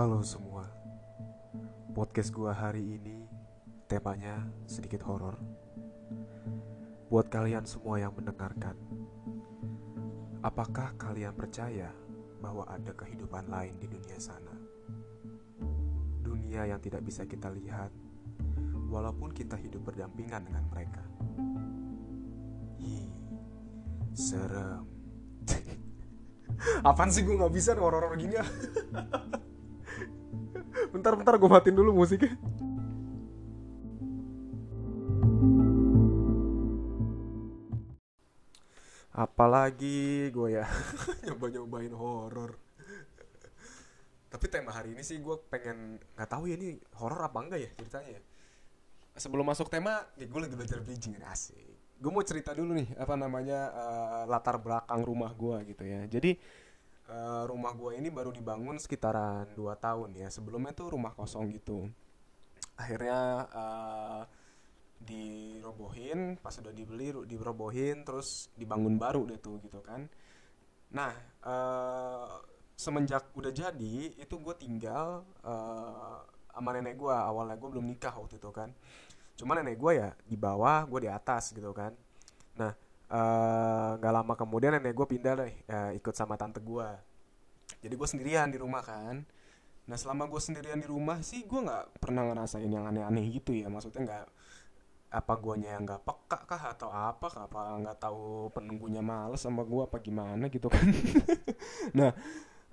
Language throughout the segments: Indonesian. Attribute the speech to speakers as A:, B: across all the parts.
A: Halo semua. Podcast gua hari ini Temanya sedikit horor. Buat kalian semua yang mendengarkan Apakah kalian percaya Bahwa ada kehidupan lain di dunia sana? Dunia yang tidak bisa kita lihat Walaupun kita hidup berdampingan dengan mereka. Hi, serem. Apaan sih gue gak bisa horor-horor gini ya Bentar bentar gue matiin dulu musiknya. Apalagi gue ya. Nyoba-nyobain horor. Tapi tema hari ini sih gue pengen nggak tahu ya ini horor apa enggak ya ceritanya ya. Sebelum masuk tema, ya gue lagi belajar bridging asik. Gue mau cerita dulu nih apa namanya eh, latar belakang rumah gue gitu ya. Jadi eh, rumah gue ini baru dibangun sekitaran 2 tahun ya. Sebelumnya tuh rumah kosong gitu. Akhirnya eh, dirobohin pas udah dibeli dirobohin terus dibangun baru deh tuh gitu kan. Nah eh, semenjak udah jadi itu gue tinggal eh, sama nenek gue awalnya gue belum nikah waktu itu kan. Cuman nenek gue ya di bawah gue di atas gitu kan. Nah eh, nggak lama kemudian nenek gue pindah deh eh, ikut sama tante gue jadi gue sendirian di rumah kan. Nah selama gue sendirian di rumah sih gue nggak pernah ngerasain yang aneh-aneh gitu ya. Maksudnya nggak apa guanya yang nggak peka kah atau apa kah? Apa nggak tahu penunggunya males sama gua apa gimana gitu kan? Nah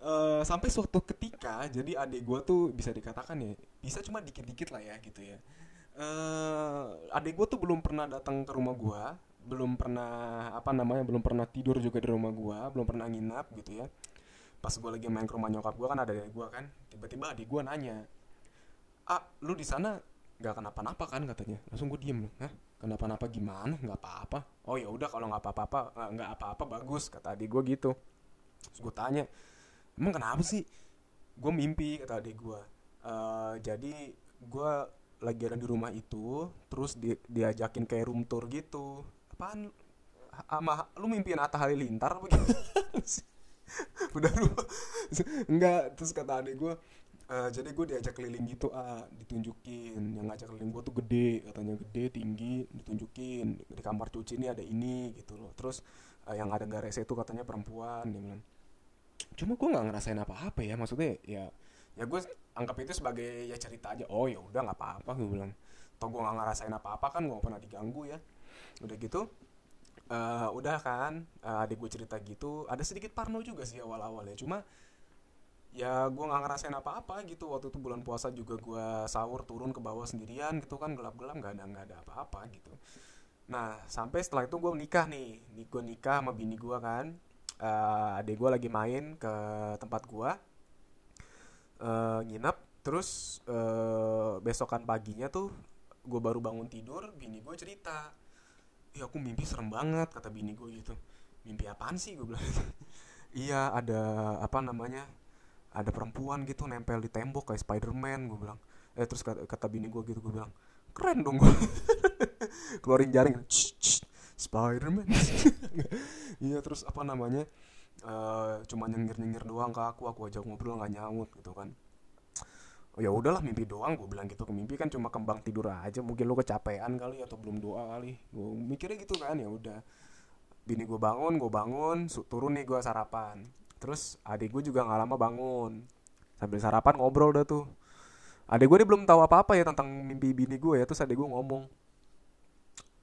A: eh, sampai suatu ketika jadi adik gua tuh bisa dikatakan ya bisa cuma dikit-dikit lah ya gitu ya. Eh adik gua tuh belum pernah datang ke rumah gua belum pernah apa namanya belum pernah tidur juga di rumah gua belum pernah nginap gitu ya. Pas gua lagi main ke rumah nyokap gua kan ada adik gua kan tiba-tiba adik gua nanya ah lu di sana nggak kenapa-napa kan? katanya. Langsung gue diem Hah? kenapa-napa gimana? Nggak apa-apa. Oh ya udah kalau nggak apa-apa nggak- apa-apa bagus kata adik gue gitu. Terus gue tanya emang kenapa sih? Gue mimpi kata adik gue "Eh, jadi gue lagi ada di rumah itu terus di- diajakin kayak room tour gitu apaan sama lu mimpiin Atta Halilintar apa sih? udah lu enggak terus kata adik gue "Eh, jadi gue diajak keliling gitu ah ditunjukin. Yang ngajak keliling gue tuh gede katanya gede tinggi ditunjukin. Di kamar cuci ini ada ini gitu loh. Terus eh, yang ada garesnya itu katanya perempuan dia bilang. Cuma gue nggak ngerasain apa-apa ya maksudnya ya ya gue anggap itu sebagai ya cerita aja. Oh ya udah nggak apa-apa gue bilang. Toh gue nggak ngerasain apa-apa kan gue pernah diganggu ya udah gitu eh udah kan eh, adik gue cerita gitu ada sedikit parno juga sih awal-awal ya cuma ya gue nggak ngerasain apa-apa gitu. Waktu itu bulan puasa juga gue sahur turun ke bawah sendirian gitu kan gelap-gelap nggak ada nggak ada apa-apa gitu. Nah sampai setelah itu gue nikah nih. Gue nikah sama bini gue kan. Eh adik gue lagi main ke tempat gue eh nginep terus eh besokan paginya tuh gue baru bangun tidur bini gue cerita ya aku mimpi serem banget kata bini gue gitu. Mimpi apaan sih? gue bilang. Iya ada apa namanya ada perempuan gitu nempel di tembok kayak Spiderman gue bilang. Eh terus kata, kata bini gue gitu gue bilang keren dong gue keluarin jaring "Ch, ch, Spiderman. Iya terus apa namanya eh cuma nyengir nyengir doang ke aku aku ajak ngobrol nggak nyaut gitu kan oh ya udahlah mimpi doang. Gue bilang gitu mimpi kan cuma kembang tidur aja. Mungkin lu kecapean kali atau belum doa kali. Gue mikirnya gitu kan ya udah. Bini gue bangun gue bangun turun nih gue sarapan. Terus adik gue juga nggak lama bangun. Sambil sarapan ngobrol dah tuh. Adik gue dia belum tahu apa apa ya tentang mimpi bini gue ya. Terus adik gue ngomong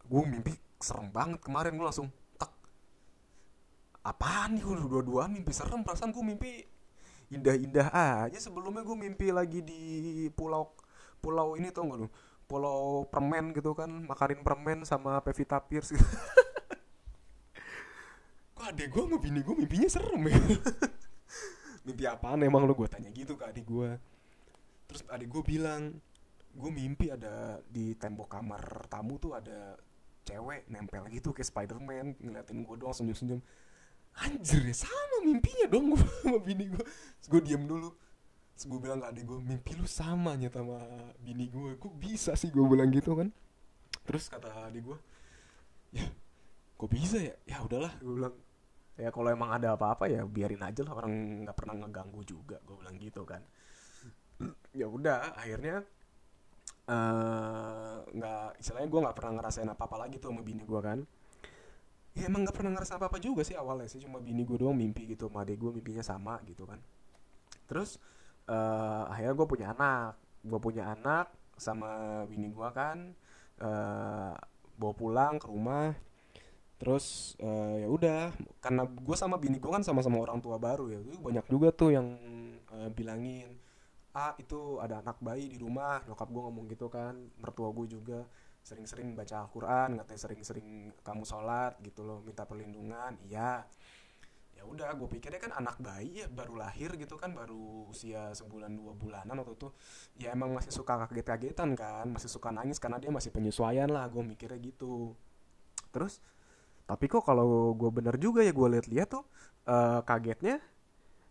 A: gue mimpi serem banget kemarin. Gue langsung tak apaan nih gue dua-duaan? Mimpi serem perasaan gue mimpi indah-indah aja. Sebelumnya gue mimpi lagi di pulau pulau ini tau gak lu? Pulau permen gitu kan makarin permen sama Pevita Pierce gitu. Kok adek gue sama bini gue mimpinya serem ya? Mimpi apaan emang lu? Gue tanya gitu ke adik gue terus adik gue bilang gue mimpi ada di tembok kamar tamu tuh ada cewek nempel gitu kayak Spiderman ngeliatin gue doang senyum-senyum anjir ya sama mimpinya dong gue sama bini gue terus gue diem dulu. Terus gue bilang ke adik gue mimpi lu sama nyata sama bini gue kok bisa sih gue bilang gitu kan? Terus kata adik gue ya kok bisa ya? Ya udahlah gue bilang. Ya kalau emang ada apa-apa ya biarin aja lah orang nggak pernah ngeganggu juga gue bilang gitu kan. Ya udah akhirnya eh, nggak uh, istilahnya gue nggak pernah ngerasain apa apa lagi tuh sama bini gue kan ya emang nggak pernah ngerasain apa apa juga sih awalnya sih. Cuma bini gue doang mimpi gitu sama adek gue mimpinya sama gitu kan. Terus uh, akhirnya gue punya anak. Gue punya anak sama bini gue kan uh, bawa pulang ke rumah. Terus uh, ya udah karena gue sama bini gue kan sama-sama orang tua baru ya. Banyak juga tuh yang uh, bilangin ah itu ada anak bayi di rumah. Nyokap gue ngomong gitu kan mertua gue juga sering-sering baca Al-Quran katanya sering-sering kamu sholat gitu loh minta perlindungan iya. Ya udah gue pikirnya kan anak bayi ya baru lahir gitu kan baru usia sebulan dua bulanan waktu itu. Ya emang masih suka kaget-kagetan kan masih suka nangis karena dia masih penyesuaian lah gue mikirnya gitu. Terus tapi kok kalau gue bener juga ya gue lihat-lihat tuh uh, kagetnya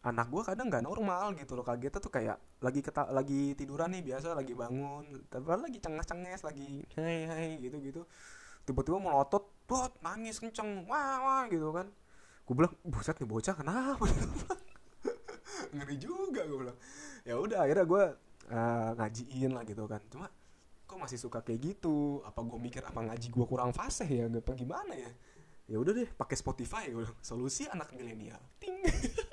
A: anak gue kadang nggak normal gitu loh kagetnya tuh kayak lagi keta lagi tiduran nih biasa lagi bangun tapi lagi cenges-cenges lagi hai hai gitu gitu tiba-tiba melotot tuh nangis kenceng wah wah gitu kan. Gue bilang buset nih bocah kenapa? Ngeri juga gue bilang. Ya udah akhirnya gue uh, ngajiin lah gitu kan. Cuma kok masih suka kayak gitu? Apa gue mikir apa ngaji gue kurang fasih ya? Apa gimana ya? Ya udah deh pakai Spotify gue solusi anak milenial. Ting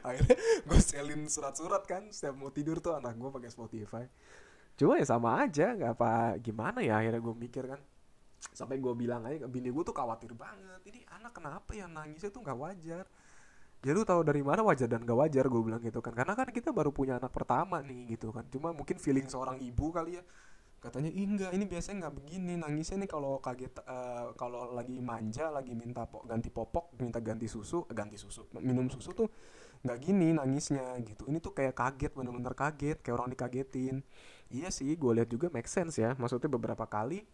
A: akhirnya gue selin surat-surat kan setiap mau tidur tuh anak gue pakai Spotify. Cuma ya sama aja nggak apa gimana ya akhirnya gue mikir kan. Sampai gue bilang aja bini gue tuh khawatir banget ini anak kenapa yang nangisnya tuh nggak wajar? Ya lu tahu dari mana wajar dan gak wajar gue bilang gitu kan. Karena kan kita baru punya anak pertama nih gitu kan. Cuma mungkin feeling seorang ibu kali ya. Katanya enggak ini biasanya nggak begini nangisnya nih kalau kaget uh, kalau lagi manja lagi minta po ganti popok minta ganti susu eh, ganti susu minum susu tuh nggak gini nangisnya gitu. Ini tuh kayak kaget bener-bener kaget kayak orang dikagetin. Iya sih gue lihat juga make sense ya. Maksudnya beberapa kali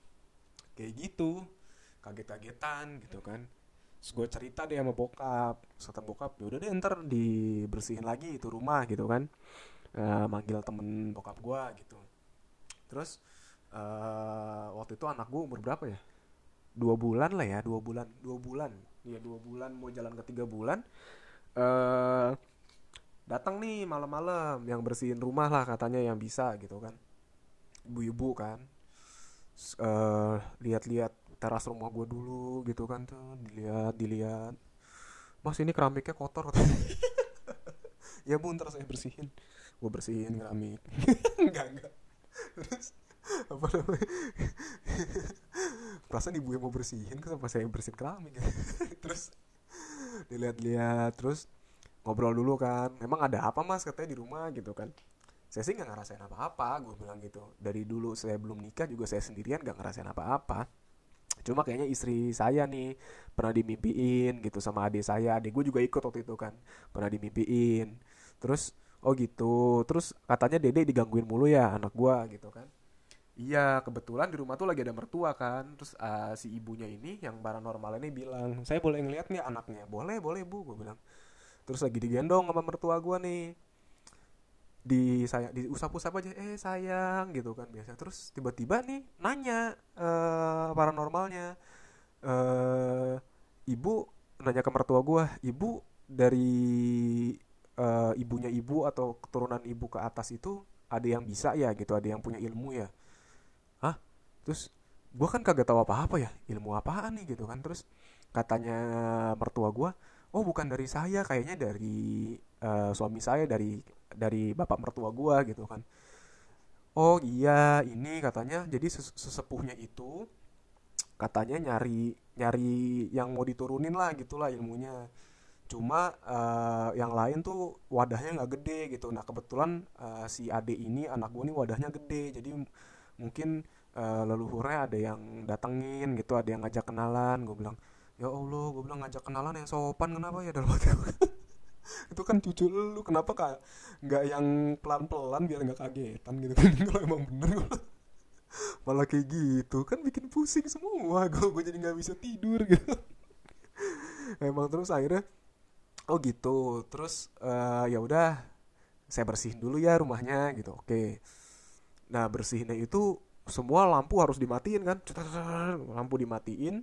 A: kayak gitu kaget-kagetan gitu kan. Gue cerita deh sama bokap. Setelah bokap yaudah deh ntar dibersihin lagi itu rumah gitu kan. Uh, manggil temen bokap gue gitu. Terus uh, waktu itu anak gue umur berapa ya? Dua bulan lah ya dua bulan dua bulan. Iya dua bulan mau jalan ke tiga bulan uh, datang nih malam-malam yang bersihin rumah lah katanya yang bisa gitu kan. Ibu-ibu kan. Uh, lihat-lihat teras rumah gue dulu gitu kan tuh dilihat dilihat. Mas ini keramiknya kotor ya bu ntar saya bersihin. Gue bersihin keramik. Enggak enggak. Terus apa namanya? Perasaan ibu yang mau bersihin kenapa saya bersihin keramik ya? Terus dilihat-lihat terus ngobrol dulu kan. Memang ada apa mas katanya di rumah gitu kan. Saya sih nggak ngerasain apa-apa gue bilang gitu. Dari dulu saya belum nikah juga saya sendirian nggak ngerasain apa-apa. Cuma kayaknya istri saya nih pernah dimimpiin gitu sama adik saya. Adik gue juga ikut waktu itu kan pernah dimimpiin. Terus oh gitu. Terus katanya dede digangguin mulu ya anak gue gitu kan Iya, kebetulan di rumah tuh lagi ada mertua kan. Terus uh, si ibunya ini yang paranormal ini bilang, saya boleh ngeliat nih anaknya. Boleh, boleh bu, gue bilang. Terus lagi digendong sama mertua gue nih. Di saya di usap-usap aja, eh sayang gitu kan biasa. Terus tiba-tiba nih nanya uh, paranormalnya, uh, ibu nanya ke mertua gue, ibu dari uh, ibunya ibu atau keturunan ibu ke atas itu ada yang bisa ya gitu, ada yang punya ilmu ya? Terus gue kan kagak tahu apa-apa ya ilmu apaan nih? Gitu kan. Terus katanya mertua gue oh bukan dari saya kayaknya dari uh, suami saya dari dari bapak mertua gue gitu kan. Oh iya ini katanya. Jadi sesepuhnya itu katanya nyari nyari yang mau diturunin lah gitulah ilmunya. Cuma uh, yang lain tuh wadahnya nggak gede gitu. Nah kebetulan uh, si ade ini anak gue nih wadahnya gede. Jadi mungkin uh, leluhurnya ada yang datengin gitu ada yang ngajak kenalan. Gue bilang ya allah gue bilang ngajak kenalan yang sopan kenapa ya? Dalam hati itu kan cucu lu kenapa kak nggak yang pelan pelan biar nggak kagetan gitu kan? Kalau emang bener malah kayak gitu kan bikin pusing semua. Gue gue jadi nggak bisa tidur gitu. Emang terus akhirnya oh gitu. Terus uh, ya udah saya bersihin dulu ya rumahnya gitu oke. Nah bersihinnya itu semua lampu harus dimatiin kan? Lampu dimatiin.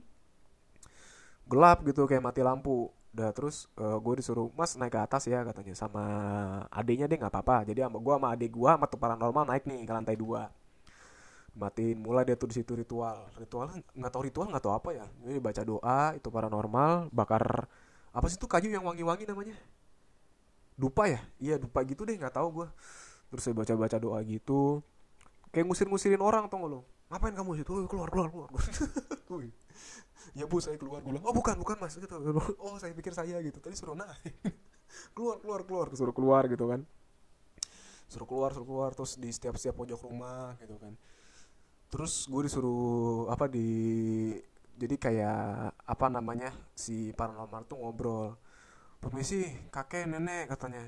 A: Gelap gitu kayak mati lampu. Udah terus uh, gue disuruh mas naik ke atas ya katanya. Sama adiknya deh nggak apa-apa. Jadi sama gue sama adik gue sama tuh paranormal naik nih ke lantai dua. Matiin mulai dia tuh di situ ritual. Ritual nggak tahu ritual nggak tahu apa ya. Jadi baca doa itu paranormal bakar apa sih tuh kayu yang wangi-wangi namanya? Dupa ya? Iya dupa gitu deh nggak tahu gue terus saya baca-baca doa gitu kayak ngusir-ngusirin orang gak lo? Ngapain kamu situ? Keluar keluar keluar. Ya bu saya keluar bilang oh bukan bukan mas. Gitu. Oh saya pikir saya gitu. Tadi suruh naik. Keluar keluar keluar. Suruh keluar gitu kan. Suruh keluar suruh keluar. Terus di setiap setiap pojok rumah gitu kan. Terus gue disuruh apa di jadi kayak apa namanya si paranormal tuh ngobrol. Permisi kakek nenek katanya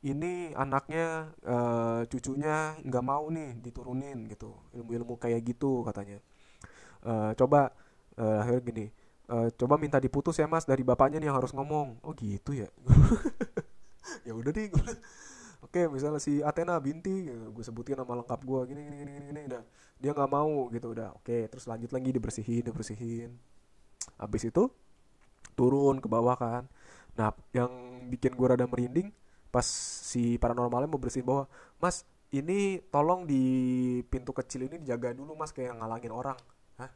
A: ini anaknya uh, cucunya nggak mau nih diturunin gitu ilmu-ilmu kayak gitu katanya. Uh, coba uh, akhirnya gini uh, coba minta diputus ya mas dari bapaknya nih yang harus ngomong. Oh gitu ya? Ya udah deh. Gue oke misalnya si Athena binti gue sebutin nama lengkap gue gini gini gini gini udah dia nggak mau gitu udah. Oke terus lanjut lagi dibersihin dibersihin. Habis itu turun ke bawah kan. Nah yang bikin gue rada merinding pas si paranormalnya mau bersihin bawah mas ini tolong di pintu kecil ini dijaga dulu mas kayak ngalangin orang. Hah?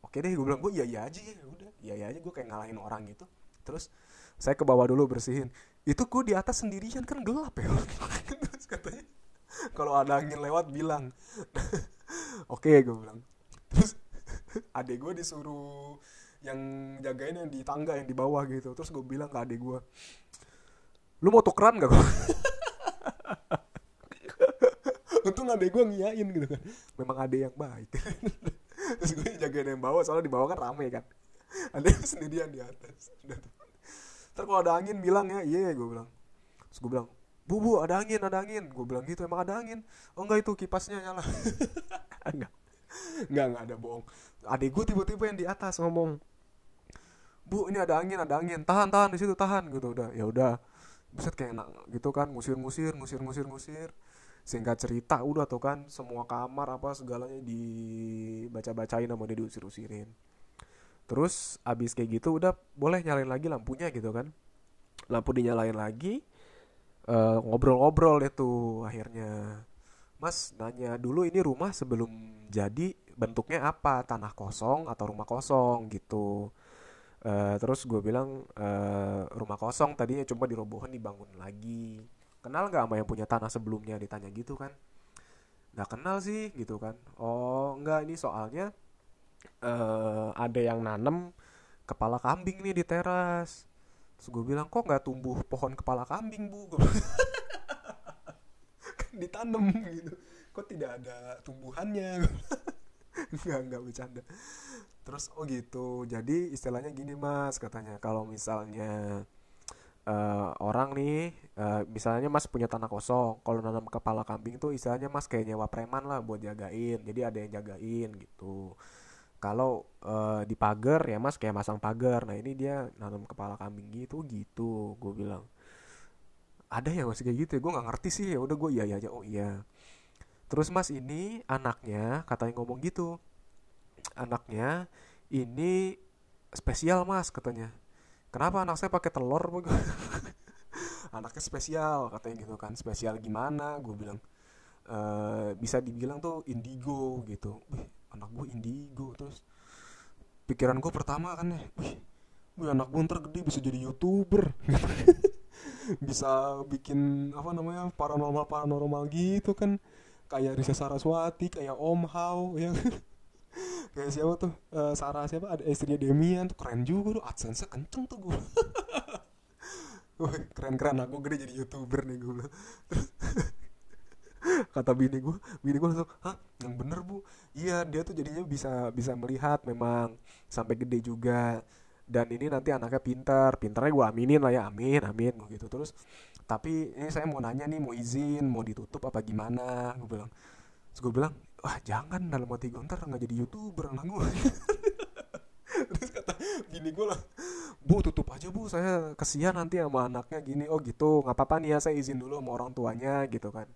A: oke deh gue bilang gue iya iya aja ya udah. Iya iya aja gue kayak ngalangin orang gitu. Terus saya ke bawah dulu bersihin. Itu gue di atas sendirian kan gelap ya. Terus katanya kalau ada angin lewat bilang. Oke gue bilang. Terus adek gue disuruh yang jagain yang di tangga yang di bawah gitu. Terus gue bilang ke adek gue lu mau tukeran gak gue untung adek gue ngiyain gitu kan. Memang adek yang baik. Terus gue jagain yang bawah soalnya di bawah kan rame kan. Adek sendirian di atas. Ntar kalau ada angin bilang ya iya gue bilang. Terus gue bilang bu bu ada angin ada angin. Gue bilang gitu emang ada angin? Oh enggak itu kipasnya nyala. Enggak. Enggak enggak ada bohong. Adek gue tiba-tiba yang di atas ngomong bu ini ada angin ada angin. Tahan tahan di situ tahan. Gitu udah. Ya udah buset kayak enak gitu kan ngusir ngusir ngusir ngusir ngusir. Singkat cerita udah tuh kan semua kamar apa segalanya dibaca bacain sama dia diusir usirin terus abis kayak gitu udah boleh nyalain lagi lampunya gitu kan. Lampu dinyalain lagi ngobrol-ngobrol uh, deh tuh akhirnya. Mas nanya dulu ini rumah sebelum jadi bentuknya apa? Tanah kosong atau rumah kosong? gitu uh, terus gue bilang uh, rumah kosong tadinya cuma dirobohin dibangun lagi. Kenal nggak sama yang punya tanah sebelumnya? Ditanya gitu kan. Nggak kenal sih gitu kan. Oh nggak ini soalnya uh, ada yang nanem kepala kambing nih di teras. Terus gue bilang kok nggak tumbuh pohon kepala kambing bu? Kan ditanam gitu. Kok tidak ada tumbuhannya? Nggak nggak bercanda terus oh gitu. Jadi istilahnya gini mas katanya. Kalau misalnya uh, orang nih uh, misalnya mas punya tanah kosong kalau nanam kepala kambing tuh istilahnya mas kayak nyewa preman lah buat jagain. Jadi ada yang jagain gitu. Kalau uh, di pagar ya mas kayak masang pagar. Nah ini dia nanam kepala kambing gitu gitu gue bilang. Ada ya masih kayak gitu ya? Gue nggak ngerti sih. Ya udah gue iya aja. Oh iya. Terus mas ini anaknya katanya ngomong gitu anaknya ini spesial mas katanya. Kenapa anak saya pakai telur? Anaknya spesial katanya gitu kan. Spesial gimana? Gue bilang e, bisa dibilang tuh indigo gitu. Wih, anak gue indigo terus pikiran gue pertama kan ya wih, wih anak gue ntar gede bisa jadi youtuber. Bisa bikin apa namanya paranormal paranormal gitu kan. Kayak Risa Saraswati kayak Om Hao ya kayak siapa tuh? Uh, Sarah siapa? Ada istrinya Demian tuh keren juga tuh. Adsense kenceng tuh gue keren keren aku gede jadi youtuber nih gue kata bini gue bini gue langsung hah? Yang bener bu? Iya dia tuh jadinya bisa bisa melihat memang sampai gede juga. Dan ini nanti anaknya pintar. Pintarnya gue aminin lah ya. Amin amin gitu. Terus tapi ini saya mau nanya nih mau izin mau ditutup apa gimana? Gue bilang. Terus gue bilang wah jangan dalam hati gue ntar nggak jadi youtuber anak gue terus kata gini gue lah bu tutup aja bu. Saya kesian nanti sama anaknya gini. Oh gitu. Nggak apa-apa nih ya saya izin dulu sama orang tuanya gitu kan.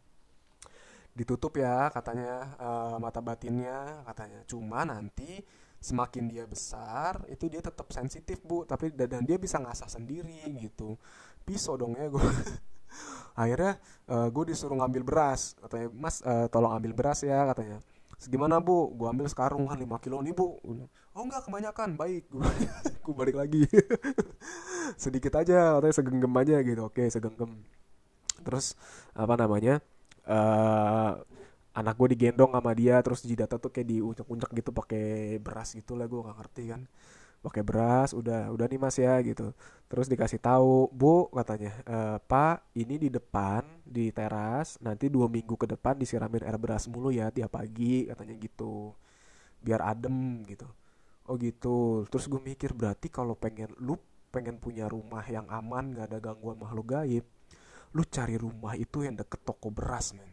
A: Ditutup ya katanya uh, mata batinnya katanya. Cuma nanti semakin dia besar itu dia tetap sensitif bu. Tapi dan dia bisa ngasah sendiri gitu. Pisau dong ya gue akhirnya uh, gue disuruh ngambil beras. Katanya mas uh, tolong ambil beras ya katanya. Segimana bu? Gue ambil sekarung kan 5 kilo nih bu. Oh enggak kebanyakan. Baik. Gue balik lagi. Sedikit aja katanya segenggam aja gitu. Oke segenggam. Terus apa namanya uh, anak gue digendong sama dia terus jidatnya tuh kayak diuncak-uncak gitu pakai beras gitu lah gue gak ngerti kan pakai beras udah udah nih mas ya gitu. Terus dikasih tahu bu katanya e, pak ini di depan di teras nanti dua minggu ke depan disiramin air beras mulu ya tiap pagi katanya gitu. Biar adem gitu. Oh gitu. Terus gue mikir berarti kalau pengen lu pengen punya rumah yang aman gak ada gangguan makhluk gaib lu cari rumah itu yang deket toko beras men.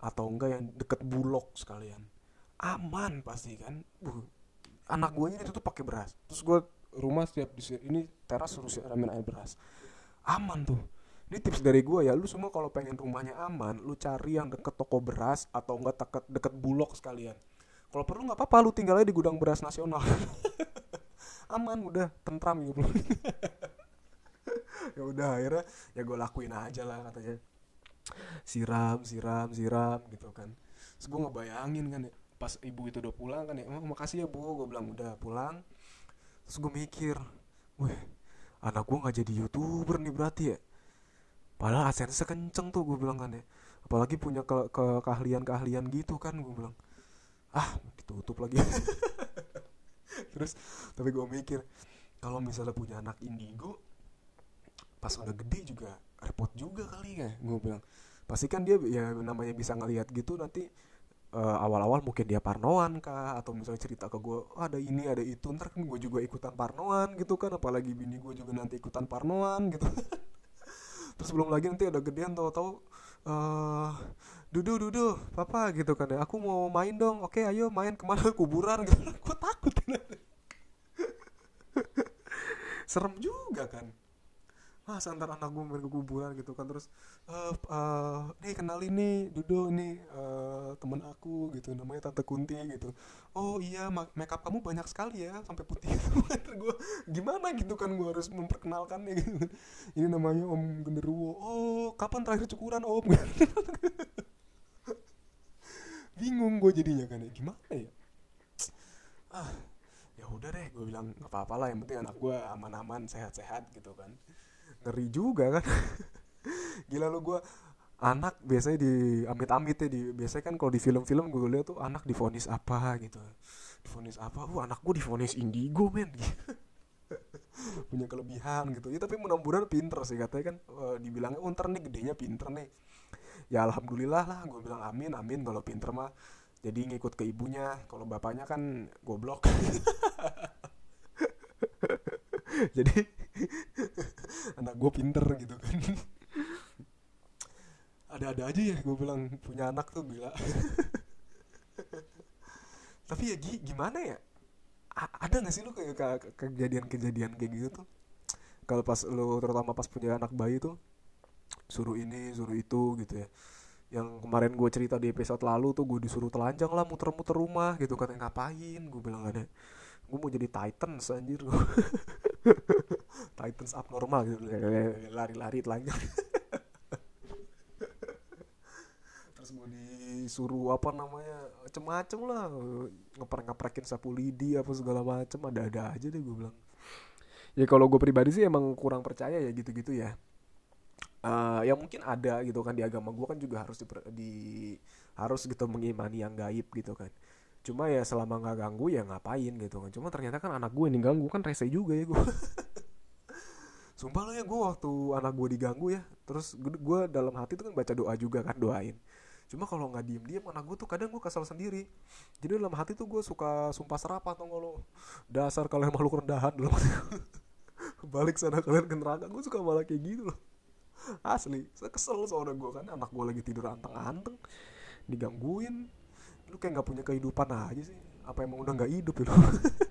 A: Atau enggak yang deket bulog sekalian. Aman pasti kan? Uh, anak gue itu tuh pakai beras. Terus gue rumah setiap di ini teras suruh siramin air beras. Aman tuh. Ini tips dari gue ya lu semua kalau pengen rumahnya aman lu cari yang deket toko beras atau enggak deket deket bulog sekalian. Kalau perlu nggak apa-apa lu tinggal aja di gudang beras nasional. Aman udah tentram gitu ya udah akhirnya ya gue lakuin aja lah katanya. Siram siram siram gitu kan. Terus gue ngebayangin kan ya pas ibu itu udah pulang kan ya oh, makasih ya bu. Gue bilang udah pulang. Terus gue mikir weh anak gue nggak jadi youtuber nih berarti ya. Padahal asen sekenceng tuh gue bilang kan ya. Apalagi punya ke, ke keahlian keahlian gitu kan gue bilang. Ah ditutup lagi. Terus tapi gue mikir kalau misalnya punya anak indigo pas udah gede juga repot juga kali ya gue bilang. Pasti kan dia ya namanya bisa ngelihat gitu nanti uh, awal-awal mungkin dia parnoan kah? Atau misalnya cerita ke gue oh, ada ini ada itu. Ntar kan gue juga ikutan parnoan gitu kan apalagi bini gue juga nanti ikutan parnoan gitu. Terus belum lagi nanti ada gedean tahu-tahu uh, dudu dudu papa gitu kan ya. Aku mau main dong. Oke ayo main ke mana? Kuburan gitu. Gue takut. Serem juga kan mas antar anak gue main ke kuburan gitu kan. Terus uh, uh, nih kenal ini Dudo ini uh, teman aku gitu. Namanya tante Kunti gitu. Oh iya makeup kamu banyak sekali ya sampai putih. Gitu gue gimana? Gitu kan gue harus memperkenalkan nih gitu ini namanya Om Genderuwo. Oh kapan terakhir cukuran Om? Bingung gue jadinya kan ya gimana ya? Ah ya udah deh gue bilang nggak apa-apa lah yang penting anak gue aman-aman sehat-sehat gitu kan ngeri juga kan. Gila lu gue anak biasanya di amit-amit ya di biasanya kan kalau di film-film gue lihat tuh anak difonis apa gitu. Difonis apa? Uh anak gue difonis indigo men. Punya kelebihan gitu. Ya tapi mudah-mudahan pinter sih katanya kan uh, dibilangnya ntar nih gedenya pinter nih. Ya alhamdulillah lah gue bilang amin amin kalau pinter mah. Jadi ngikut ke ibunya kalau bapaknya kan goblok. Jadi anak gue pinter gitu kan. Ada-ada aja ya gue bilang punya anak tuh gila. Tapi ya gimana ya? A ada gak sih lu kayak kejadian-kejadian kayak gitu tuh? Kalau pas lu terutama pas punya anak bayi tuh suruh ini suruh itu gitu ya. Yang kemarin gue cerita di episode lalu tuh gue disuruh telanjang lah muter-muter rumah gitu katanya ngapain? Gue bilang ada. Gue mau jadi Titans anjir. gue Titans abnormal gitu. Lari-lari telanjang. Terus gue disuruh apa namanya macem-macem lah. Ngeprek-ngeprekin sapu lidi apa segala macem. Ada-ada aja deh gue bilang. Ya kalau gue pribadi sih emang kurang percaya ya gitu-gitu ya. Uh, ya mungkin ada gitu kan di agama gue kan juga harus di, di harus gitu mengimani yang gaib gitu kan. Cuma ya selama nggak ganggu ya ngapain gitu kan. Cuma ternyata kan anak gue ini ganggu kan rese juga ya gue sumpah lo ya gue waktu anak gue diganggu ya terus gue dalam hati tuh kan baca doa juga kan doain. Cuma kalau nggak diem diem anak gue tuh kadang gue kesal sendiri. Jadi dalam hati tuh gue suka sumpah serapah atau lo dasar kalian makhluk rendahan hati balik sana kalian ke neraka gue suka malah kayak gitu loh. Asli saya kesel soalnya gue kan anak gue lagi tidur anteng-anteng digangguin. Lu kayak nggak punya kehidupan aja sih apa emang udah nggak hidup ya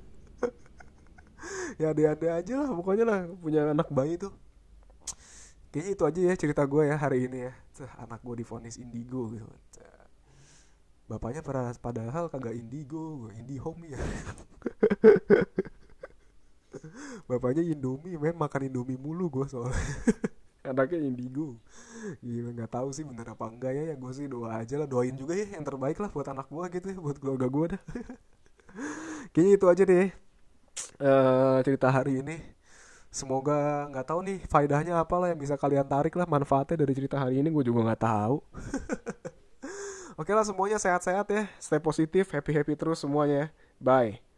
A: ya ada-ada aja lah pokoknya lah punya anak bayi tuh. Kayaknya itu aja ya cerita gue ya hari ini ya. Tuh, anak gue difonis indigo gitu. Bapaknya pada padahal kagak indigo indihome ya. Bapaknya indomie men makan indomie mulu gue soalnya. Anaknya indigo. Gila nggak tahu sih bener apa enggak ya ya gue sih doa aja lah doain juga ya yang terbaik lah buat anak gue gitu ya buat keluarga gue dah. Kayaknya itu aja deh uh, cerita hari ini. Semoga nggak tahu nih faedahnya apa lah yang bisa kalian tarik lah manfaatnya dari cerita hari ini gue juga nggak tahu. Oke lah semuanya sehat-sehat ya. Stay positif happy happy terus semuanya bye